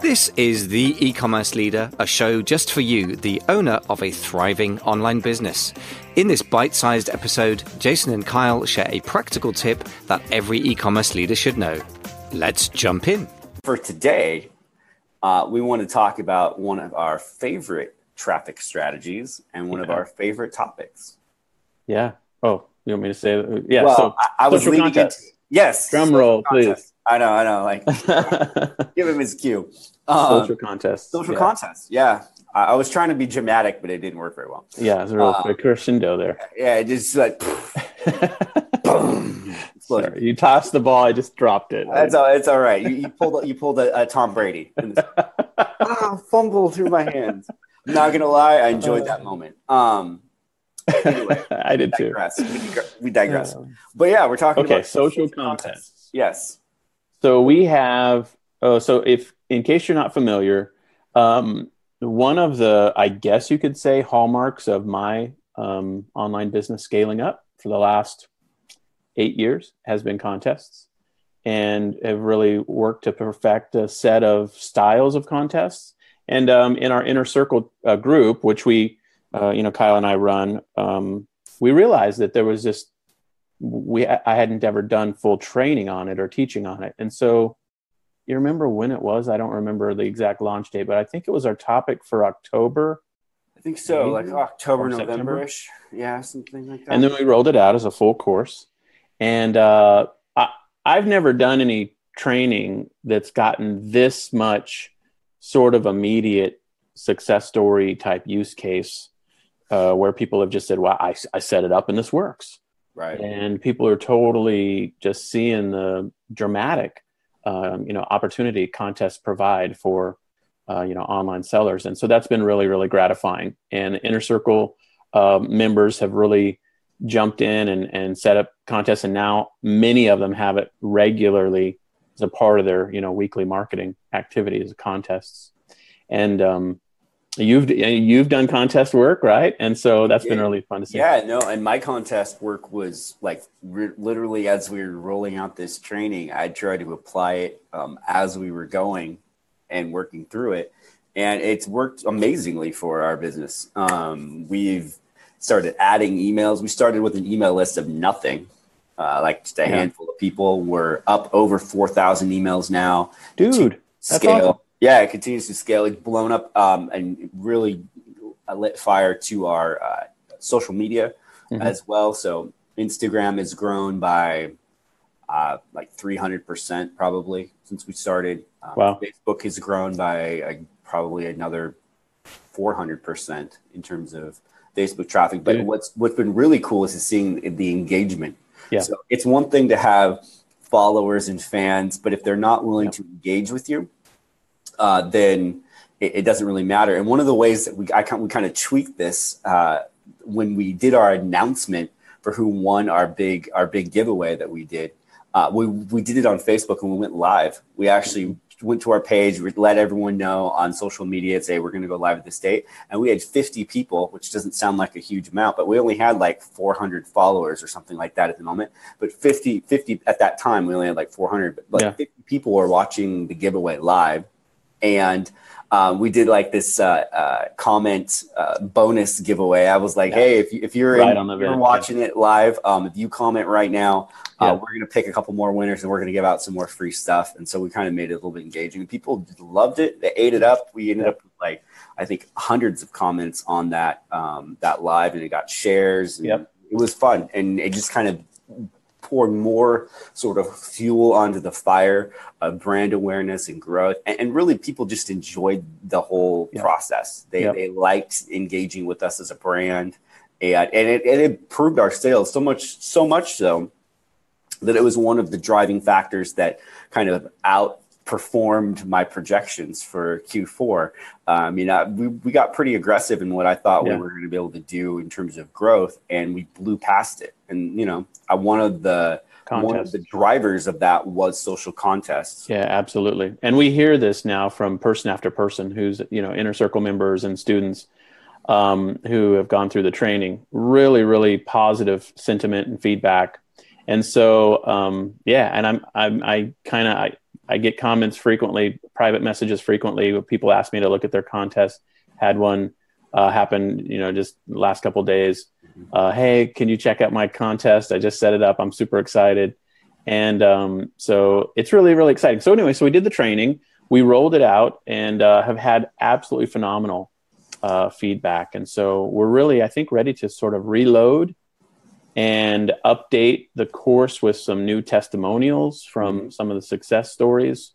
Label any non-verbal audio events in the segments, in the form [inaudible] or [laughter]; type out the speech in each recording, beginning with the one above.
This is The E Commerce Leader, a show just for you, the owner of a thriving online business. In this bite sized episode, Jason and Kyle share a practical tip that every e commerce leader should know. Let's jump in. For today, uh, we want to talk about one of our favorite traffic strategies and one yeah. of our favorite topics. Yeah. Oh, you want me to say? Yeah. Well, so I, I was leading contest. into yes. Drum roll, please. I know, I know. Like, [laughs] give him his cue. Um, social contest. Social yeah. contest. Yeah. I, I, was trying to be dramatic, but it didn't work very well. Yeah, it's a real uh, crescendo there. Yeah, it just like [laughs] boom. Sorry, you tossed the ball. I just dropped it. That's all. It's all right. You, you pulled. You pulled a, a Tom Brady. [laughs] ah, fumble through my hands. I'm not gonna lie. I enjoyed that moment. Um, anyway, I did too. We digress. We digress. But yeah, we're talking okay, about social contests. Yes. So we have. Oh, so if in case you're not familiar, um, one of the I guess you could say hallmarks of my um, online business scaling up for the last eight years has been contests, and have really worked to perfect a set of styles of contests. And um, in our inner circle uh, group, which we uh, you know, Kyle and I run, um, we realized that there was just we I hadn't ever done full training on it or teaching on it, and so you remember when it was? I don't remember the exact launch date, but I think it was our topic for October. I think so, maybe? like October, November-ish, yeah, something like that. And then we rolled it out as a full course, and uh, I, I've never done any training that's gotten this much sort of immediate success story type use case uh, where people have just said, "Well, I, I set it up and this works." Right. And people are totally just seeing the dramatic, um, you know, opportunity contests provide for, uh, you know, online sellers, and so that's been really, really gratifying. And Inner Circle uh, members have really jumped in and, and set up contests, and now many of them have it regularly as a part of their, you know, weekly marketing activities, contests, and um, you've you've done contest work right? And so that's been really fun to see. Yeah no and my contest work was like re- literally as we were rolling out this training i tried to apply it um, as we were going and working through it. And it's worked amazingly for our business. Um, we've started adding emails. We started with an email list of nothing. Uh, like just a yeah. handful of people. We're up over 4000 emails now dude scale yeah, it continues to scale. It's blown up um, and really lit fire to our uh, social media mm-hmm. as well. So Instagram has grown by uh, like 300% probably since we started. Um, wow. Facebook has grown by uh, probably another 400% in terms of Facebook traffic. But Dude. what's what's been really cool is seeing the engagement. Yeah. So it's one thing to have followers and fans, but if they're not willing to engage with you, uh, then it, it, doesn't really matter. And one of the ways that we I we kind of tweaked this uh, when we did our announcement for who won our big our big giveaway that we did. Uh, we we did it on Facebook and we went live. We actually went to our page, we let everyone know on social media say we're going to go live at this date. And we had 50 people, which doesn't sound like a huge amount, but we only had like 400 followers or something like that at the moment. But 50, 50 at that time, we only had like 400, but like yeah. 50 people were watching the giveaway live and um, we did like this uh, uh, comment uh, bonus giveaway. I was like, yeah. hey, if, you, if you're, right in, you're watching yeah. it live, um, if you comment right now, uh, yeah. we're going to pick a couple more winners and we're going to give out some more free stuff. And so we kind of made it a little bit engaging. People loved it. They ate it up. We ended up with like, I think hundreds of comments on that, um, that live and it got shares. yep. It was fun. And it just kind of pour more sort of fuel onto the fire of brand awareness and growth. And, and really, people just enjoyed the whole process. They, they liked engaging with us as a brand. And, and, it, and it improved our sales so much, so much so that it was one of the driving factors that kind of out performed my projections for Q4. Um, you know, we, we got pretty aggressive in what I thought yeah. we were going to be able to do in terms of growth, and we blew past it. And you know, I one of the one of the drivers of that was social contests. Yeah, absolutely. And we hear this now from person after person who's you know inner circle members and students um, who have gone through the training. Really, really positive sentiment and feedback. And so, um, yeah, and I'm, I'm I kind of I get comments frequently, private messages frequently. People ask me to look at their contest. Had one uh, happen, you know, just last couple days. Uh, hey, can you check out my contest? I just set it up. I'm super excited, and um, so it's really really exciting. So anyway, so we did the training, we rolled it out, and uh, have had absolutely phenomenal uh, feedback. And so we're really, I think, ready to sort of reload and update the course with some new testimonials from mm-hmm. some of the success stories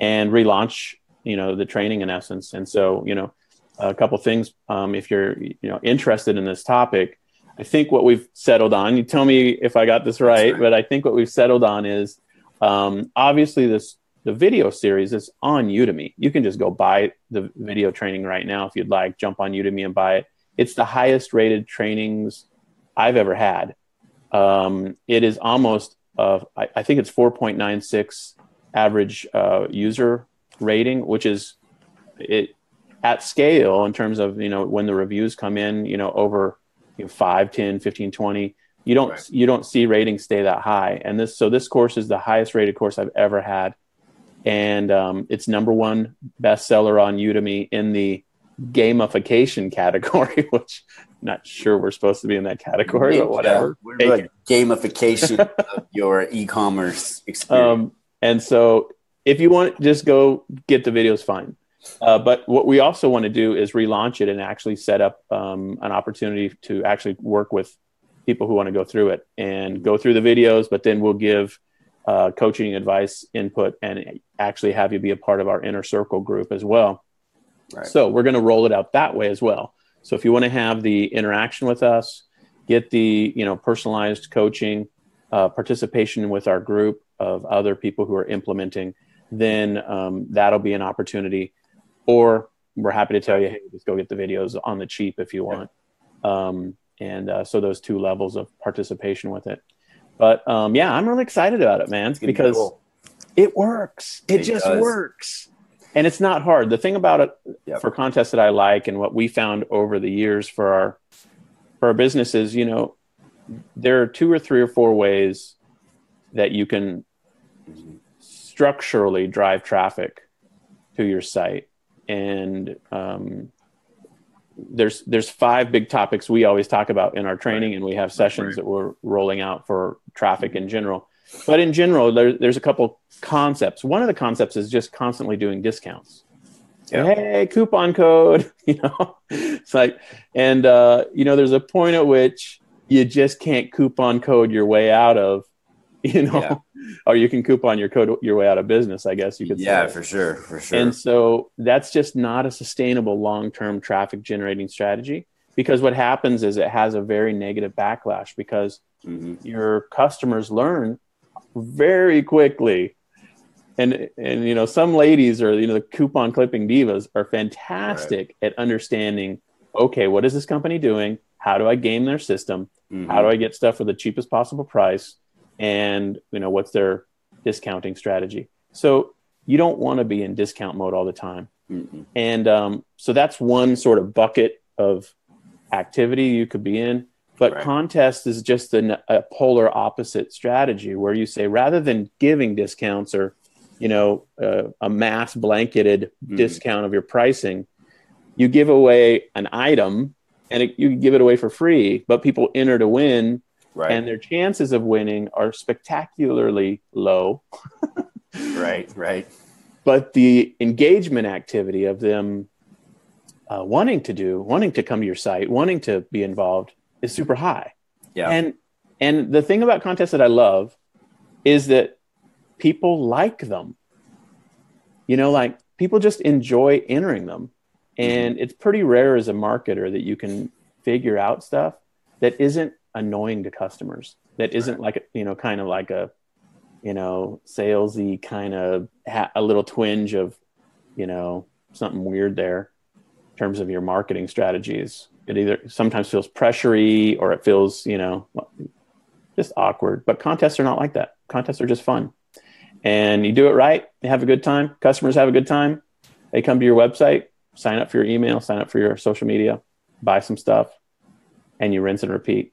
and relaunch you know the training in essence. And so you know a couple things um, if you're you know interested in this topic i think what we've settled on you tell me if i got this right, right. but i think what we've settled on is um, obviously this the video series is on udemy. You can just go buy the video training right now if you'd like. Jump on udemy and buy it. It's the highest rated trainings i've ever had um, it is almost, uh, I, I, think it's 4.96 average uh, user rating, which is it at scale in terms of, you know, when the reviews come in, you know, over you know, 5, 10, 15, 20, you don't, right. you don't see ratings stay that high. And this, so this course is the highest rated course I've ever had. And um, it's number one bestseller on Udemy in the gamification [laughs] category, which not sure we're supposed to be in that category, but whatever. Yeah, like gamification [laughs] of your e-commerce experience. Um, and so if you want, just go get the videos, fine. Uh, but what we also want to do is relaunch it and actually set up um, an opportunity to actually work with people who want to go through it and go through the videos, but then we'll give uh, coaching advice, input, and actually have you be a part of our inner circle group as well. Right. So we're going to roll it out that way as well. So if you want to have the interaction with us, get the you know personalized coaching, uh, participation with our group of other people who are implementing, then um, that'll be an opportunity. Or we're happy to tell you, hey, just go get the videos on the cheap if you want. Um, and uh, so those two levels of participation with it. But um, yeah, I'm really excited about it, man, because cool. it works. It, it just does. works and it's not hard. The thing about it yep. for contests that I like and what we found over the years for our for our businesses, you know, there are two or three or four ways that you can structurally drive traffic to your site, and um, there's there's five big topics we always talk about in our training, right. and we have sessions right. that we're rolling out for traffic in general. But in general, there, there's a couple concepts. One of the concepts is just constantly doing discounts. Yeah. Hey, coupon code, [laughs] you know, it's like, and uh, you know, there's a point at which you just can't coupon code your way out of, [laughs] you know, yeah. or you can coupon your code your way out of business. I guess you could. Yeah, say. for sure, for sure. And so that's just not a sustainable long-term traffic generating strategy because what happens is it has a very negative backlash because mm-hmm. your customers learn very quickly. And and you know, some ladies or you know the coupon clipping divas are fantastic right. at understanding. Okay, what is this company doing? How do I game their system? Mm-hmm. How do I get stuff for the cheapest possible price? And you know, what's their discounting strategy? So you don't want to be in discount mode all the time. Mm-hmm. And um, so that's one sort of bucket of activity you could be in. But right. contest is just an, a polar opposite strategy where you say rather than giving discounts or you know uh, a mass blanketed mm. discount of your pricing, you give away an item and it, you give it away for free, but people enter to win, right. and their chances of winning are spectacularly low. [laughs] right, right. But the engagement activity of them uh, wanting to do, wanting to come to your site, wanting to be involved is super high. Yeah. And and the thing about contests that I love is that people like them. You know, like people just enjoy entering them. And it's pretty rare as a marketer that you can figure out stuff that isn't annoying to customers, that isn't like, you know, kind of like a, you know, salesy kind of ha- a little twinge of, you know, something weird there in terms of your marketing strategies it either sometimes feels pressury or it feels you know just awkward but contests are not like that. Contests are just fun. And you do it right you have a good time customers have a good time they come to your website sign up for your email sign up for your social media buy some stuff and you rinse and repeat.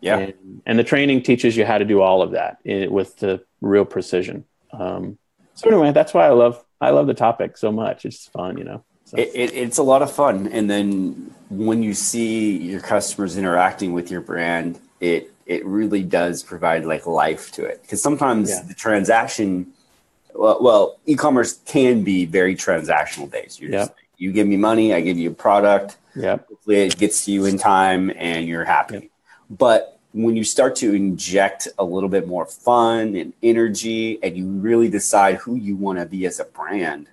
Yeah. And, and the training teaches you how to do all of that in, with the real precision. Um, So anyway, that's why I love I love the topic so much. It's fun, you know. So. It, it, it's a lot of fun, and then when you see your customers interacting with your brand, it it really does provide like life to it. Because sometimes yeah. the transaction, well, well, e-commerce can be very transactional based. You're yep. just you give me money, I give you a product. Yeah. Hopefully it gets to you in time and you're happy. Yep. But when you start to inject a little bit more fun and energy and you really decide who you want to be as a brand,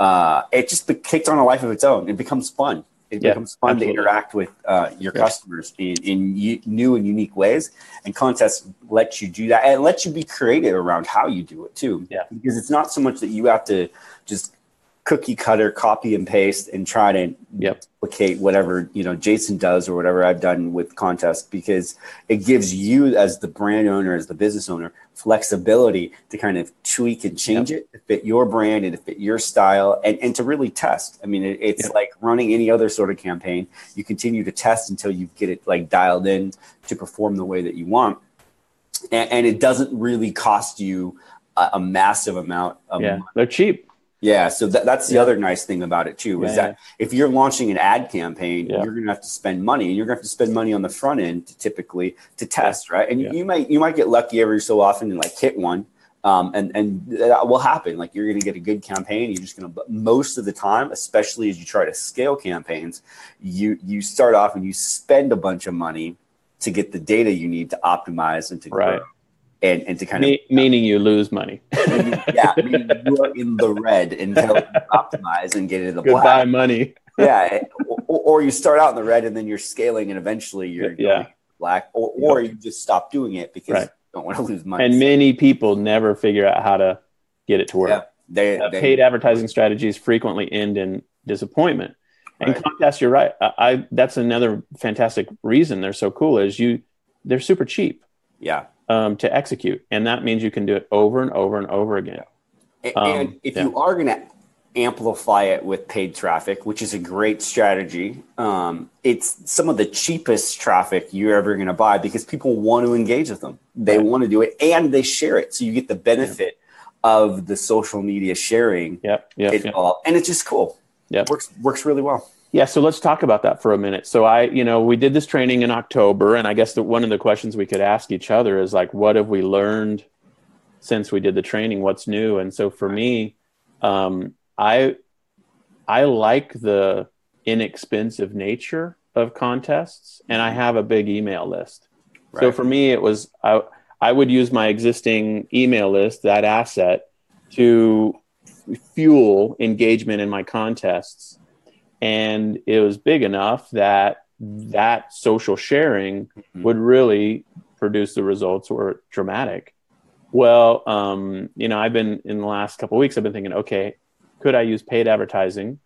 uh, it just kicks on a life of its own. It becomes fun. It yeah, becomes fun absolutely. to interact with uh, your yeah. customers in, in u- new and unique ways. And contests let you do that and lets you be creative around how you do it too. Yeah. Because it's not so much that you have to just cookie cutter, copy and paste, and try to yep. replicate whatever you know Jason does or whatever I've done with contests because it gives you as the brand owner, as the business owner, flexibility to kind of tweak and change yep. it to fit your brand and to fit your style and, and to really test. I mean, it, it's yep. like running any other sort of campaign. You continue to test until you get it like dialed in to perform the way that you want. And, and it doesn't really cost you a, a massive amount of yeah, money. they're cheap yeah, so that, that's the yeah. other nice thing about it too is yeah, that yeah. if you're launching an ad campaign, you're going to have to spend money, and you're going to have to spend money on the front end to typically to test, right? And you might you might get lucky every so often and like hit one, um, and and that will happen. Like you're going to get a good campaign. You're just going to, most of the time, especially as you try to scale campaigns, you you start off and you spend a bunch of money to get the data you need to optimize and to right. grow and, and to kind Me- of meaning you lose money. [laughs] yeah, meaning you are in the red until you [laughs] optimize and get into the Goodbye black. money. yeah, or, or, you start out in the red and then you're scaling and eventually you're yeah. black, or or you just stop doing it because right. you don't want to lose money. And many people never figure out how to get it to work. Yeah, they, uh, they, paid advertising strategies frequently end in disappointment. And right. contests, you're right. I, I that's another fantastic reason they're so cool is you they're super cheap. Yeah um, to execute, and that means you can do it over and over and over again. And, um, and if yeah. you are going to amplify it with paid traffic, which is a great strategy, um, it's some of the cheapest traffic you're ever going to buy because people want to engage with them. They right. want to do it, and they share it, so you get the benefit yeah. of the social media sharing. Yep, yep, yep. all, and it's just cool. Yeah, works works really well. Yeah, so let's talk about that for a minute. So I, you know, we did this training in October, and I guess that one of the questions we could ask each other is like, what have we learned since we did the training? What's new? And so for me, um, I, I like the inexpensive nature of contests, and I have a big email list. Right. So for me, it was I, I would use my existing email list, that asset, to fuel engagement in my contests and it was big enough that that social sharing mm-hmm. would really produce the results were dramatic. Well um, you know i've been in the last couple weeks i've been thinking okay could i use paid advertising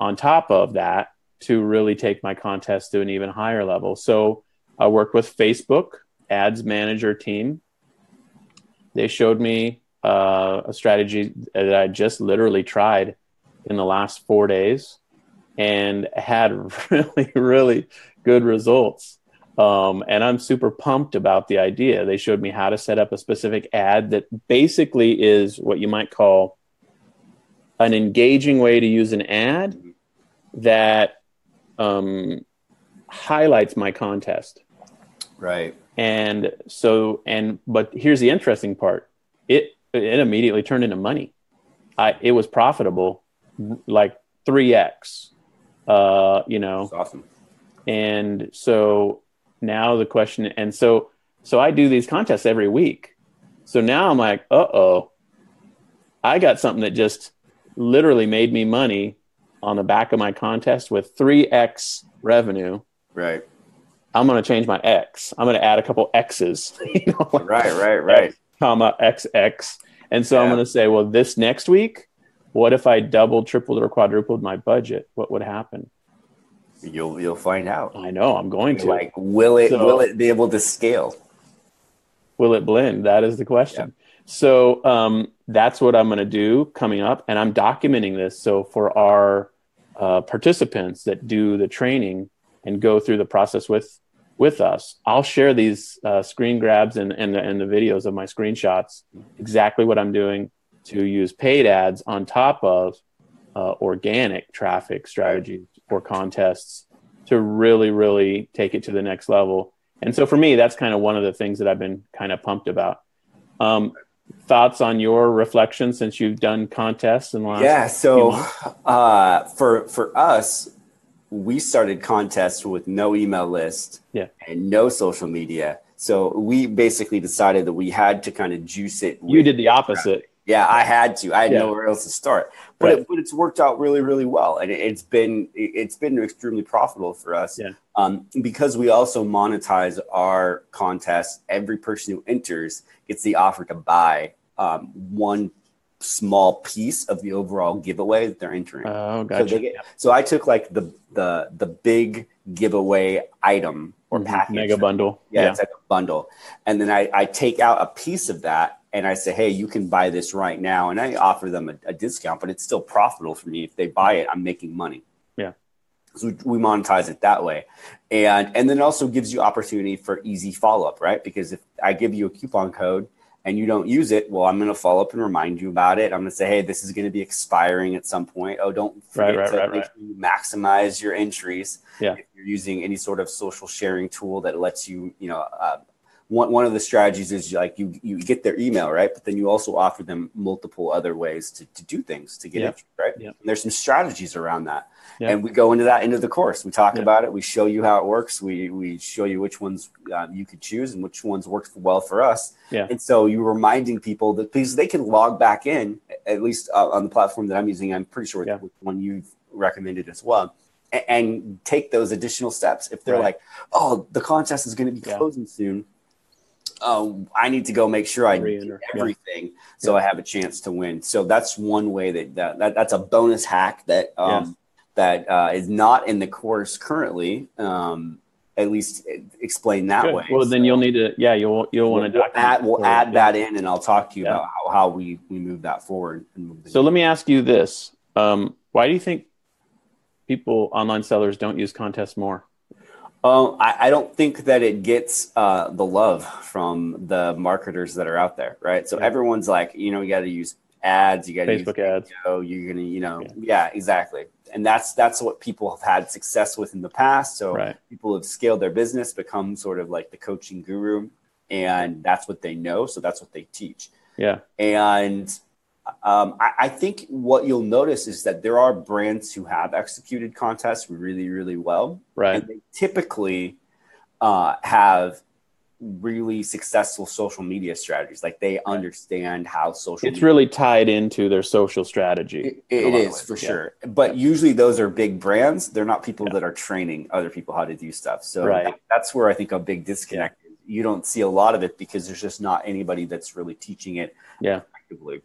on top of that to really take my contest to an even higher level? So i worked with facebook ads manager team. They showed me uh, a strategy that i just literally tried in the last four days and had [laughs] really, really good results. Um, and I'm super pumped about the idea. They showed me how to set up a specific ad that basically is what you might call an engaging way to use an ad that um, highlights my contest. Right. And so, and but here's the interesting part: it it immediately turned into money. I it was profitable, like three x uh, you know, That's awesome. And so now the question, and so so I do these contests every week. So now I'm like, uh oh, I got something that just literally made me money on the back of my contest with three x revenue. Right. I'm going to change my X. I'm going to add a couple X's. [laughs] You know, right, right, right. X, comma XX. And so yeah. I'm going to say, well, this next week, what if I doubled, tripled, or quadrupled my budget? What would happen? You'll you'll find out. I know. I'm going to. Like, will it so, will it be able to scale? Will it blend? That is the question. Yeah. So um, that's what I'm going to do coming up, and I'm documenting this. So for our uh, participants that do the training and go through the process with with us, I'll share these uh, screen grabs and and the, and the videos of my screenshots, exactly what I'm doing, to use paid ads on top of uh, organic traffic strategies or contests to really, really take it to the next level. And so for me, that's kind of one of the things that I've been kind of pumped about. Um, thoughts on your reflection since you've done contests and last yeah so uh, for for us we started contests with no email list yeah. and no social media so we basically decided that we had to kind of juice it you did the opposite yeah i had to i had yeah. nowhere else to start but, right. it, but it's worked out really really well and it, has been it's been extremely profitable for us yeah. um, because we also monetize our contests. every person who enters gets the offer to buy um, one small piece of the overall giveaway that they're entering. Oh, gotcha. So, get, so I took like the the the big giveaway item or mm-hmm. package, mega bundle. Yeah, yeah, it's like a bundle, and then I, I take out a piece of that and I say, hey, you can buy this right now, and I offer them a, a discount, but it's still profitable for me if they buy it. I'm making money. Yeah. So we monetize it that way, and and then it also gives you opportunity for easy follow up, right? Because if I give you a coupon code and you don't use it, well, I'm going to follow up and remind you about it. I'm going to say, hey, this is going to be expiring at some point. Oh, don't forget right, right, to right, maximize your entries. Yeah. If you're using any sort of social sharing tool that lets you, you know, uh, one, one of the strategies is like you you get their email right? But then you also offer them multiple other ways to, to do things to get yeah. it right? There's some strategies around that. And we go into that into the course. We talk about it. We show you how it works. We we show you which ones um, you could choose and which ones work well for us. Yeah. and so you're reminding people that because they can log back in at least uh, on the platform that i'm using i'm pretty sure Yeah. one you've recommended as well and take those additional steps. If they're Right. like oh the contest is going to be Yeah. closing soon oh, I need to go make sure I do Re-enter. Yeah. everything so I have a chance to win. So that's one way that, that, that that's a bonus hack that um, that uh, is not in the course currently. Um, at least explain that Good. way. Well, then you'll need to, yeah, you'll you'll want to we'll add we'll add that in, and I'll talk to you Yeah. about how, how we we move that forward. And move So let me ask you this: um, Why do you think people, online sellers, don't use contests more? Um, I, I don't think that it gets uh, the love from the marketers that are out there, right? So Yeah. everyone's like, you know, you got to use ads, you got to use Facebook ads. video, you're gonna, you know, Yeah. yeah. exactly. And that's that's what people have had success with in the past. So Right. people have scaled their business, become sort of like the coaching guru, and that's what they know. So that's what they teach. Yeah, And um, I, I think what you'll notice is that there are brands who have executed contests really, really well. right. And they typically uh, have really successful social media strategies. Like they understand how social It's really tied into their social strategy. it, it is for Yeah. sure. But usually those are big brands. They're not people Yeah. that are training other people how to do stuff. So Right. that- that's where I think a big disconnect is. You don't see a lot of it because there's just not anybody that's really teaching it Yeah. effectively.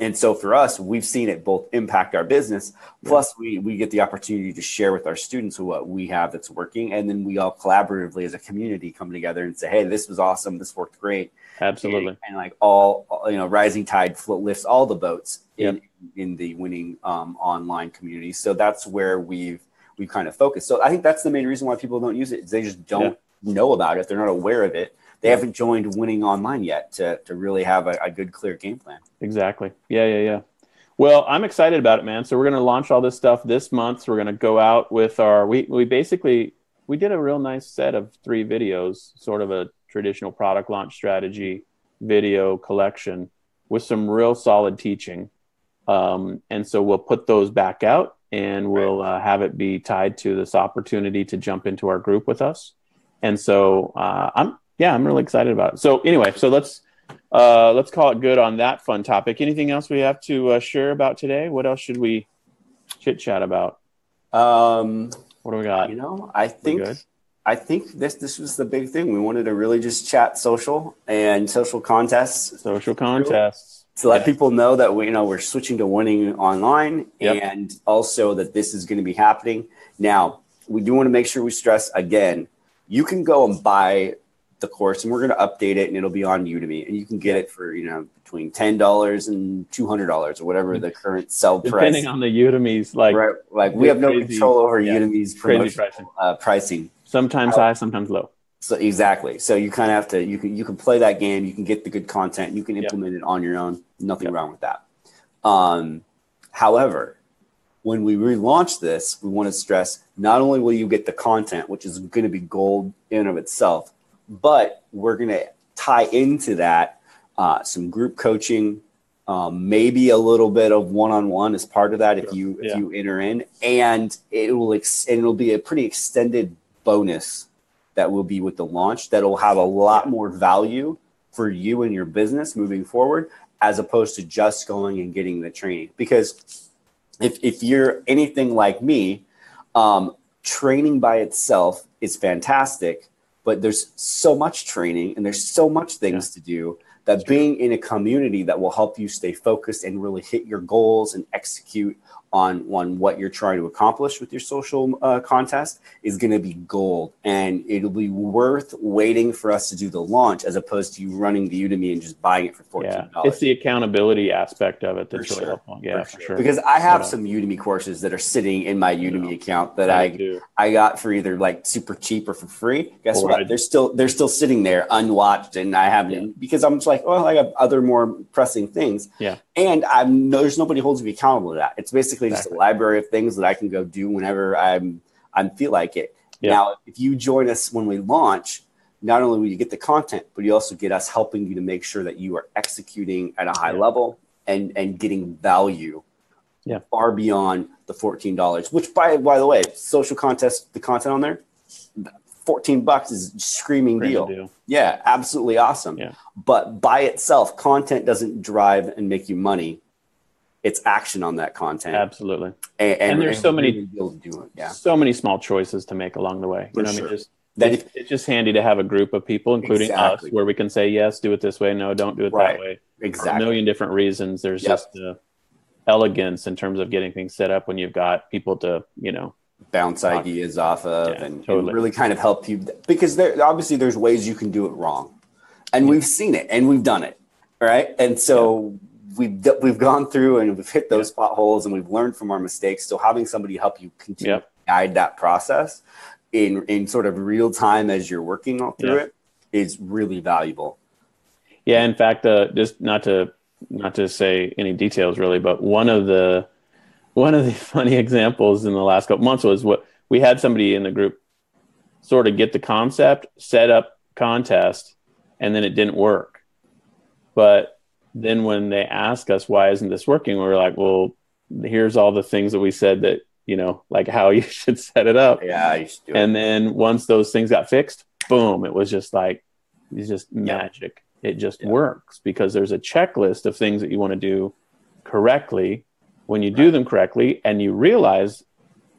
And so for us, we've seen it both impact our business, plus we, we get the opportunity to share with our students what we have that's working. And then we all collaboratively as a community come together and say, hey, this was awesome. This worked great. Absolutely. and, and like all you know rising tide float lifts all the boats in in the winning um, online community. So that's where we've we've kind of focused. So i think that's the main reason why people don't use it is they just don't know about it. They're not aware of it they haven't joined winning online yet to, to really have a, a good clear game plan Exactly. Yeah, yeah, yeah. Well, I'm excited about it, man. So we're going to launch all this stuff this month. So we're going to go out with our we we basically we did a real nice set of three videos, sort of a traditional product launch strategy video collection with some real solid teaching. Um, and so we'll put those back out and we'll uh, have it be tied to this opportunity to jump into our group with us. And so uh, I'm yeah, I'm really excited about it. So anyway, so let's uh, let's call it good on that fun topic. Anything else we have to uh, share about today? What else should we chit chat about? um, What do we got? you know i think i think this this was the big thing we wanted to really just chat social and social contests Social contests. to let Yeah. people know that we you know we're switching to winning online Yep. and also that this is going to be happening now we do want to make sure we stress again you can go and buy the course and we're going to update it and it'll be on udemy and you can get it for you know between $10 and $200 or whatever the current sell price Depending on the Udemy's, like right like we have no crazy- control over yeah, udemy's promotional pricing. uh, pricing Sometimes high, sometimes low. So exactly. So you kind of have to you can you can play that game. You can get the good content. You can implement yep. it on your own. Nothing yep. wrong with that. Um, however, when we relaunch this, we want to stress not only will you get the content, which is going to be gold in of itself, but we're going to tie into that uh, some group coaching, um, maybe a little bit of one-on-one as part of that if you if you enter in, and it will ex- and it'll be a pretty extended bonus that will be with the launch that will have a lot more value for you and your business moving forward as opposed to just going and getting the training. Because if, if you're anything like me um, training by itself is fantastic but there's so much training and there's so much things yeah. to do that being in a community that will help you stay focused and really hit your goals and execute on, on what you're trying to accomplish with your social uh, contest is going to be gold. And it'll be worth waiting for us to do the launch as opposed to you running the Udemy and just buying it for $14. Yeah, it's the accountability aspect of it that's for really sure. helpful. Yeah, for, for sure. Because I have some Udemy courses that are sitting in my Udemy account that I, I, I got for either like super cheap or for free. Guess or what? I, they're still they're still sitting there unwatched and I haven't yeah. because I'm just like, well, I have other more pressing things. Yeah. And I'm there's nobody holds me accountable to that. It's basically exactly. just a library of things that I can go do whenever I'm I feel like it. Yeah. Now, if you join us when we launch, not only will you get the content, but you also get us helping you to make sure that you are executing at a high yeah. level and and getting value yeah. far beyond the fourteen dollars. Which by by the way, social contest, the content on there, 14 bucks is screaming deal. deal. Yeah, absolutely awesome. Yeah. But by itself, content doesn't drive and make you money. It's action on that content. Absolutely. And, and, and there's and so many yeah. so many small choices to make along the way. You know, sure. I mean, just that it's, if, it's, just handy to have a group of people, including exactly. us, where we can say yes, do it this way, no, don't do it right. that way. Exactly. For a million different reasons. There's yep. just the elegance in terms of getting things set up when you've got people to, you know, bounce ideas off of yeah, and, totally. and, really kind of help you because there obviously there's ways you can do it wrong and yeah. we've seen it and we've done it right and so. We've we've gone through and we've hit those potholes and we've learned from our mistakes. So having somebody help you continue to guide that process in in sort of real time as you're working all through it is really valuable. Yeah in fact uh, just not to not to say any details really but one of the one of the [laughs] funny examples in the last couple months was what we had somebody in the group sort of get the concept, set up contest, and then it didn't work. But then when they ask us why isn't this working, we are like, well, here's all the things that we said that you know, like how [laughs] you should set it up. Yeah, I used to. And then once those things got fixed, boom, it was just like it's just magic. It just works because there's a checklist of things that you want to do correctly when you do them correctly and you realize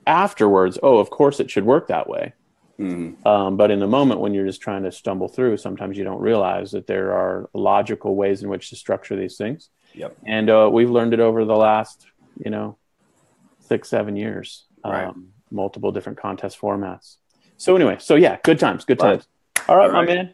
afterwards, oh, of course it should work that way. Mm-hmm. Um, but in the moment when you're just trying to stumble through, sometimes you don't realize that there are logical ways in which to structure these things. Yep. And uh, we've learned it over the last, you know, six, seven years, um, right. multiple different contest formats. So anyway, so yeah, good times, good times. All right, All right. my man.